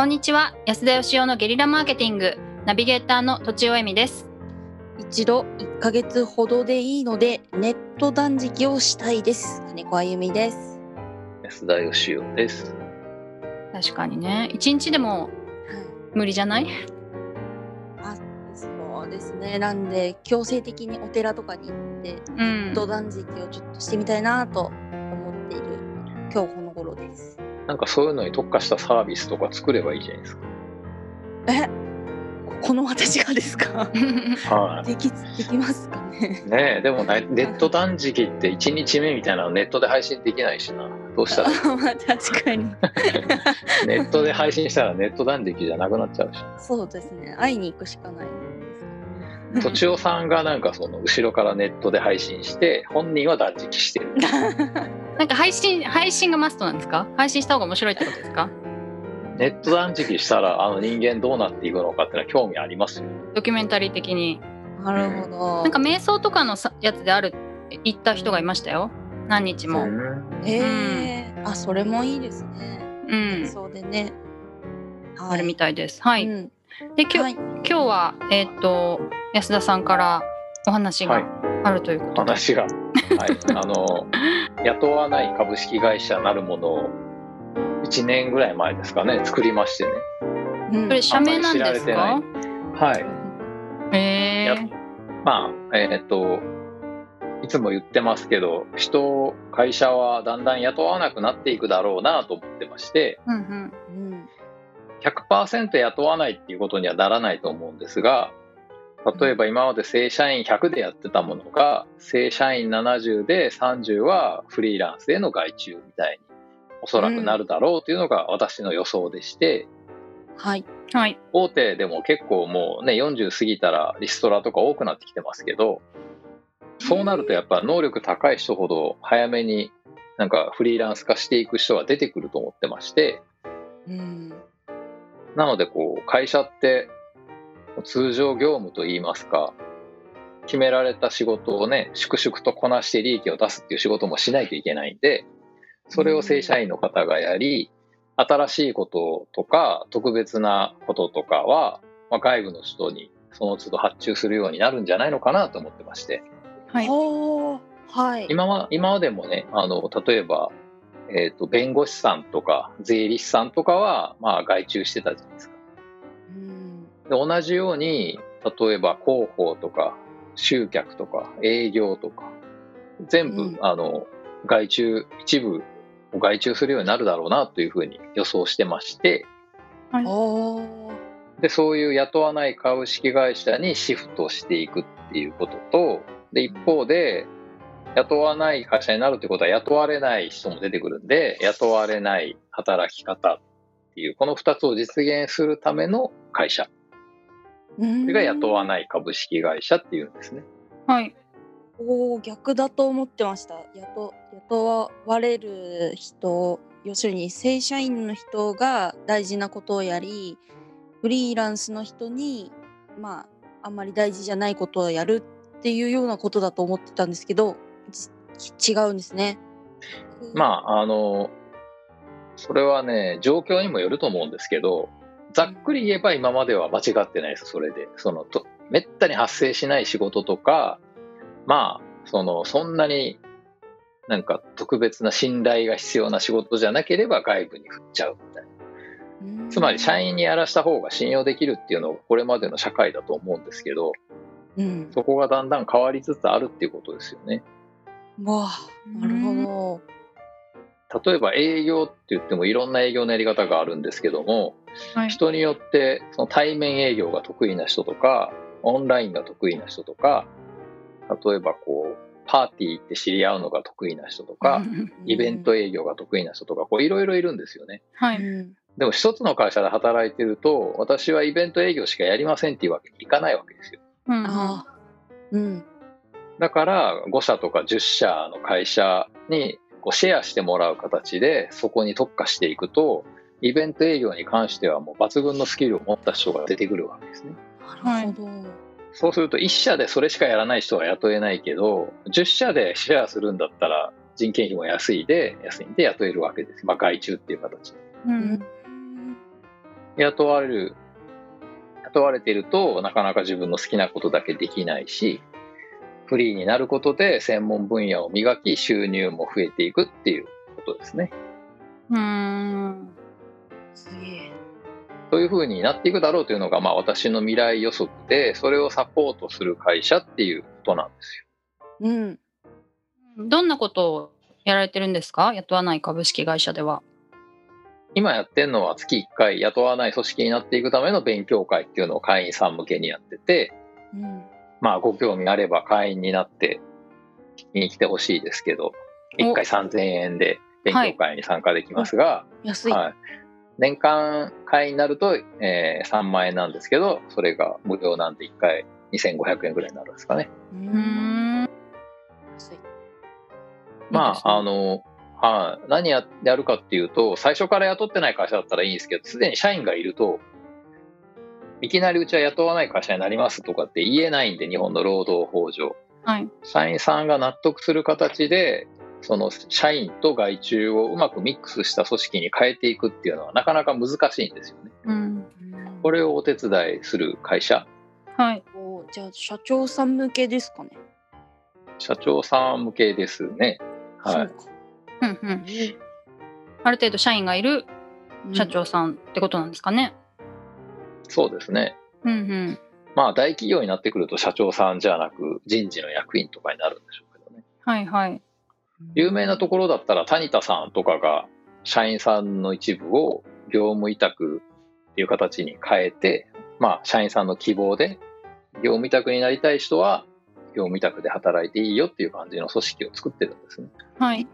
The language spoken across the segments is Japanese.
こんにちは。安田義雄のゲリラマーケティング。ナビゲーターの土地尾恵美です。一度1ヶ月ほどでいいのでネット断食をしたいです。金子あゆみです。安田義雄です。確かにね。一日でも無理じゃない？あそうですね。なんで強制的にお寺とかに行ってうネんット断食をちょっとしてみたいなと思っている今日この頃ですなんかそういうのに特化したサービスとか作ればいいじゃないですえ？この私がですか？か。はできできますかね？い。ねえ、でもねネット断食って1日目みたいなのネットで配信できないしな。どうしたら 確かに ネットで配信したらネット断食じゃなくなっちゃうし。そうですね会いに行くしかないんですとちおさんがなんかその後ろからネットで配信して本人は断食してる。なんか配信配信がマストなんですか？配信した方が面白いってことですか？ネット断食したらあの人間どうなっていくのかってのは興味ありますよ。ドキュメンタリー的に。なるほど。なんか瞑想とかのさやつである行った人がいましたよ。何日も。へえ、あそれもいいですね。うん。そうでね。あるみたいです。はい、うん。で今日、はい。今日はえっ、と安田さんからお話はい。があるということで、話が、はい、あの雇わない株式会社なるものを1年ぐらい前ですかね作りましてね。うん。それ社名なんですか？はい。え。まあえーっといつも言ってますけど人会社はだんだん雇わなくなっていくだろうなと思ってましてうんうん。うん。100%雇わないっていうことにはならないと思うんですが例えば今まで正社員100でやってたものが正社員70で30はフリーランスへの外注みたいにおそらくなるだろうというのが私の予想でして、はい。はい。大手でも結構もうね40過ぎたらリストラとか多くなってきてますけどそうなるとやっぱ能力高い人ほど早めになんかフリーランス化していく人が出てくると思ってましてうん。なのでこう会社って通常業務といいますか決められた仕事をね粛々とこなして利益を出すっていう仕事もしないといけないんでそれを正社員の方がやり新しいこととか特別なこととかは、まあ、外部の人にその都度発注するようになるんじゃないのかなと思ってまして。はい。はい。今は今までもねあの例えば、えー、と弁護士さんとか税理士さんとかは、まあ、外注してたじゃないですか。うんで同じように例えば広報とか集客とか営業とか全部、うん。あの外注一部を外注するようになるだろうなというふうに予想してまして。おー。でそういう雇わない株式会社にシフトしていくっていうこととで一方で雇わない会社になるってことは雇われない人も出てくるんで雇われない働き方っていうこの2つを実現するための会社そそれが雇わない株式会社っていうんですね。はいおー逆だと思ってました雇雇われる人要するに正社員の人が大事なことをやりフリーランスの人にまああんまり大事じゃないことをやるっていうようなことだと思ってたんですけどち違うんですね。まああのそれはね状況にもよると思うんですけどざっくり言えば今までは間違ってないです。それで。そのとめったに発生しない仕事とかまあそのそんなになんか特別な信頼が必要な仕事じゃなければ外部に振っちゃうみたいな。うん。つまり社員にやらした方が信用できるっていうのがこれまでの社会だと思うんですけどうん、そこがだんだん変わりつつあるっていうことですよね。わあなるほ例えば営業って言ってもいろんな営業のやり方があるんですけどもはい。人によってその対面営業が得意な人とかオンラインが得意な人とか例えばこうパーティー行って知り合うのが得意な人とかイベント営業が得意な人とかこういろいろいるんですよね。はど。い。うん。でも一つの会社で働いてると私はイベント営業しかやりませんっていうわけにいかないわけですよ。うんうん。だから5社とか10社の会社にこうシェアしてもらう形でそこに特化していくとイベント営業に関してはもう抜群のスキルを持った人が出てくるわけですね。なるほど。そうすると1社でそれしかやらない人は雇えないけど10社でシェアするんだったら人件費も安いで安いんで雇えるわけです。まあ外注っていう形で。うん雇われる、雇われていると、なかなか自分の好きなことだけできないし、フリーになることで専門分野を磨き、収入も増えていくっていうことですね。うーん。すげえ。そういうふうになっていくだろうというのが、まあ、私の未来予測で、それをサポートする会社っていうことなんですよ。うん。どんなことをやられてるんですか？雇わない株式会社では。今やってるのは月1回雇わない組織になっていくための勉強会っていうのを会員さん向けにやってて、うん。まあ、ご興味あれば会員になって聞きに来てほしいですけど、1回3000円で勉強会に参加できますが、安い。はい、年間会員になると、えー3万円なんですけど、それが無料なんで1回2500円ぐらいになるんですかね。う。うんーん。安い。まあ、あの、はい、何ややるかっていうと、最初から雇ってない会社だったらいいんですけど、すでに社員がいると、いきなりうちは雇わない会社になりますとかって言えないんで、日本の労働法上。はい。社員さんが納得する形で、その社員と外注をうまくミックスした組織に変えていくっていうのはなかなか難しいんですよね。うん。これをお手伝いする会社、はい。おじゃあ社長さん向けですかね。社長さん向けですね。はい。うんうん。ある程度社員がいる社長さんってことなんですかね。そうですね。うんうん。まあ大企業になってくると社長さんじゃなく人事の役員とかになるんでしょうけどね。はいはい。有名なところだったら谷田さんとかが社員さんの一部を業務委託っていう形に変えて、まあ社員さんの希望で業務委託になりたい人は業務委託で働いていいよっていう感じの組織を作ってるんですね。はい。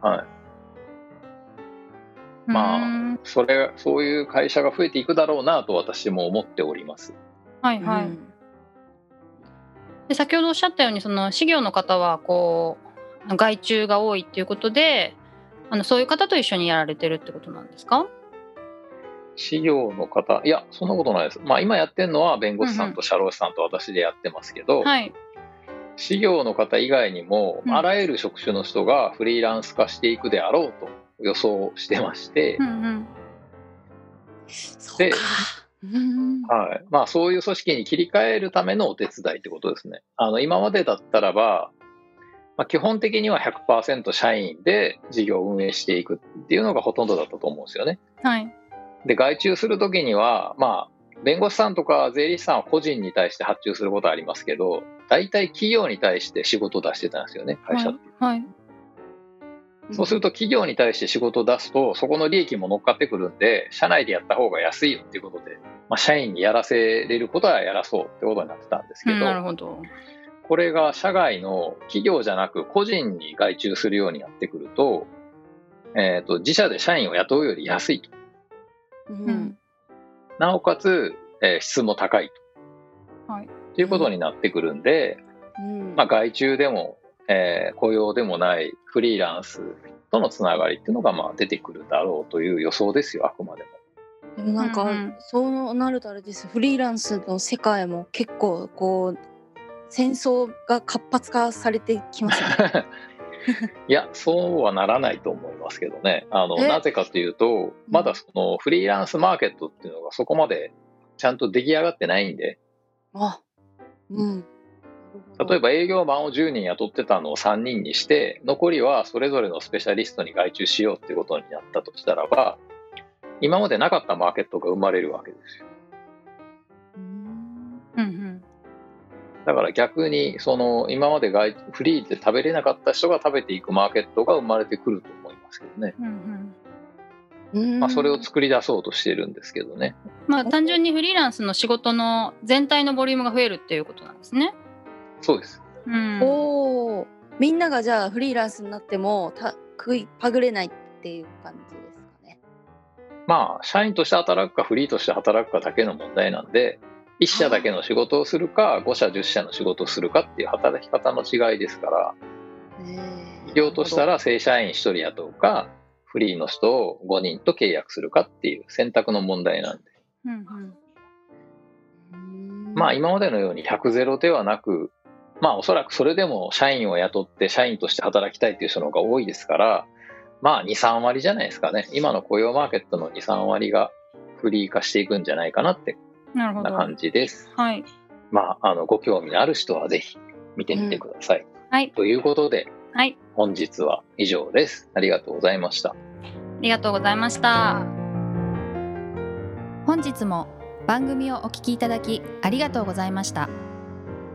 はい。まあそれ、そういう会社が増えていくだろうなと私も思っております。はいはい。で先ほどおっしゃったようにその事業の方はこう外注が多いっていうことであのそういう方と一緒にやられてるってことなんですか？事業の方、いや、そんなことないです。まあ今やってるのは弁護士さんと社労士さんと私でやってますけど、はい。事業の方以外にも、うんあらゆる職種の人がフリーランス化していくであろうと予想してましてう、んうん。そうか。うん。はいまあ、そういう組織に切り替えるためのお手伝いってことですね。あの今までだったらば、まあ、基本的には100%社員で事業を運営していくっていうのがほとんどだったと思うんですよね。はい。で、外注するときには、まあ、弁護士さんとか税理士さんは個人に対して発注することはありますけど、大体企業に対して仕事を出してたんですよね、会社って。はい。そうすると企業に対して仕事を出すと、そこの利益も乗っかってくるんで、社内でやった方が安いよっていうことで、まあ、社員にやらせれることはやらそうってことになってたんですけうんど、なるほど。これが社外の企業じゃなく個人に外注するようになってくると、えっ、と、自社で社員を雇うより安いと。う。うんん。なおかつ、えー質も高いと。はい。っていうことになってくるんで、うん。まあ、外注でも、えー雇用でもないフリーランスとのつながりっていうのがまあ出てくるだろうという予想ですよ、あくまでも。でもなんか、うんうんそうなるとあれですフリーランスの世界も結構こう戦争が活発化されてきますね。いや、そうはならないと思いますけどね。あの、え？なぜかというと、まだそのフリーランスマーケットっていうのがそこまでちゃんと出来上がってないんで、あ、うん。例えば営業マンを10人雇ってたのを3人にして、残りはそれぞれのスペシャリストに外注しようってことになったとしたらば、今までなかったマーケットが生まれるわけですよ。うんうんうん。だから逆に、その今まで外フリーで食べれなかった人が食べていくマーケットが生まれてくると思いますけどね。うんうん。うんまあ、それを作り出そうとしてるんですけどね。まあ単純にフリーランスの仕事の全体のボリュームが増えるっていうことなんですね。そうです。うん。おお、みんながじゃあフリーランスになってもた食いはぐれないっていう感じですかね。まあ、社員として働くかフリーとして働くかだけの問題なんで、1社だけの仕事をするか、5社、10社の仕事をするかっていう働き方の違いですから、企業としたら正社員1人雇うか、フリーの人を5人と契約するかっていう選択の問題なんで。うんうん。うんまあ今までのように100ゼロではなく、まあおそらくそれでも社員を雇って社員として働きたいっていう人の方が多いですから、まあ2、3割じゃないですかね。今の雇用マーケットの2、3割がフリー化していくんじゃないかなってなるほど。な感じです。はい。まあ、あの、ご興味のある人はぜひ見てみてください。はい。ということで、はい。本日は以上です。ありがとうございました。ありがとうございました。本日も番組をお聞きいただきありがとうございました